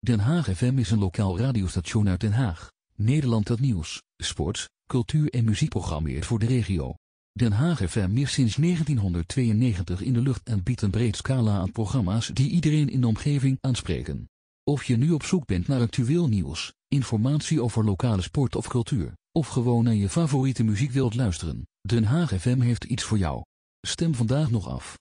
Den Haag FM is een lokaal radiostation uit Den Haag, Nederland dat nieuws, sport, cultuur en muziek programmeert voor de regio. Den Haag FM is sinds 1992 in de lucht en biedt een breed scala aan programma's die iedereen in de omgeving aanspreken. Of je nu op zoek bent naar actueel nieuws, informatie over lokale sport of cultuur, of gewoon naar je favoriete muziek wilt luisteren, Den Haag FM heeft iets voor jou. Stem vandaag nog af.